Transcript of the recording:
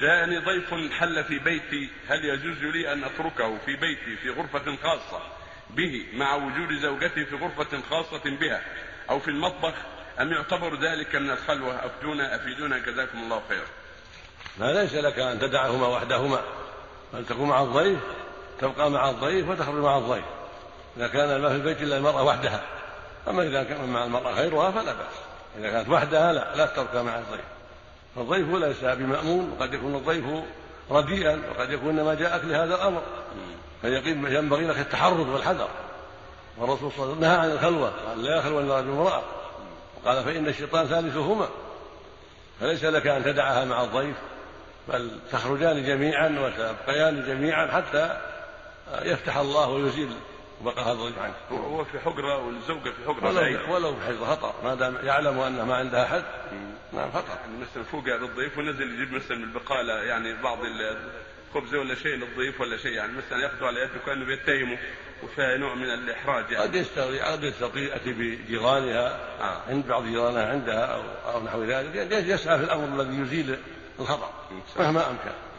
جاءني ضيف حل في بيتي هل يجوز لي أن أتركه في بيتي في غرفة خاصة به مع وجود زوجتي في غرفة خاصة بها أو في المطبخ؟ أم يعتبر ذلك من الخلوة؟ أفدونا أفيدونا جزاكم الله خيرا. ما ليس لك أن تدعهما وحدهما. بل تكون مع الضيف تبقى مع الضيف وتخرج مع الضيف. إذا كان ما في البيت إلا المرأة وحدها. أما إذا كان مع المرأة غيرها فلا بأس. إذا كانت وحدها لا لا تبقى مع الضيف. فالضيف ليس بمأمون وقد يكون الضيف رديئا وقد يكون إنما جاءك لهذا الأمر. فينبغي لك التحرز والحذر. والرسول صلى الله عليه وسلم نهى عن الخلوة قال لا يخلو إلا رجل امراه وقال فإن الشيطان ثالثهما. فليس لك أن تدعها مع الضيف بل تخرجان جميعا وتبقيان جميعا حتى يفتح الله ويزيل بقاء هذا عنك هو في حجرة والزوجة في حجرة ولو ولو في حجرة خطر ما دام يعلم انها ما عندها حد نعم خطر يعني مثلا فوق هذا الضيف ونزل يجيب مثلا من البقالة يعني بعض الخبز ولا شيء للضيف ولا شيء. يعني مثلا ياخذوا على يده كأنه بيتهموا وفيها نوع من الإحراج يعني. قد يستطيع قد يستطيع ياتي بجيرانها آه. عند بعض جيرانها عندها أو أو نحو ذلك يسعى في الأمر الذي يزيل الخطأ مهما أمكن.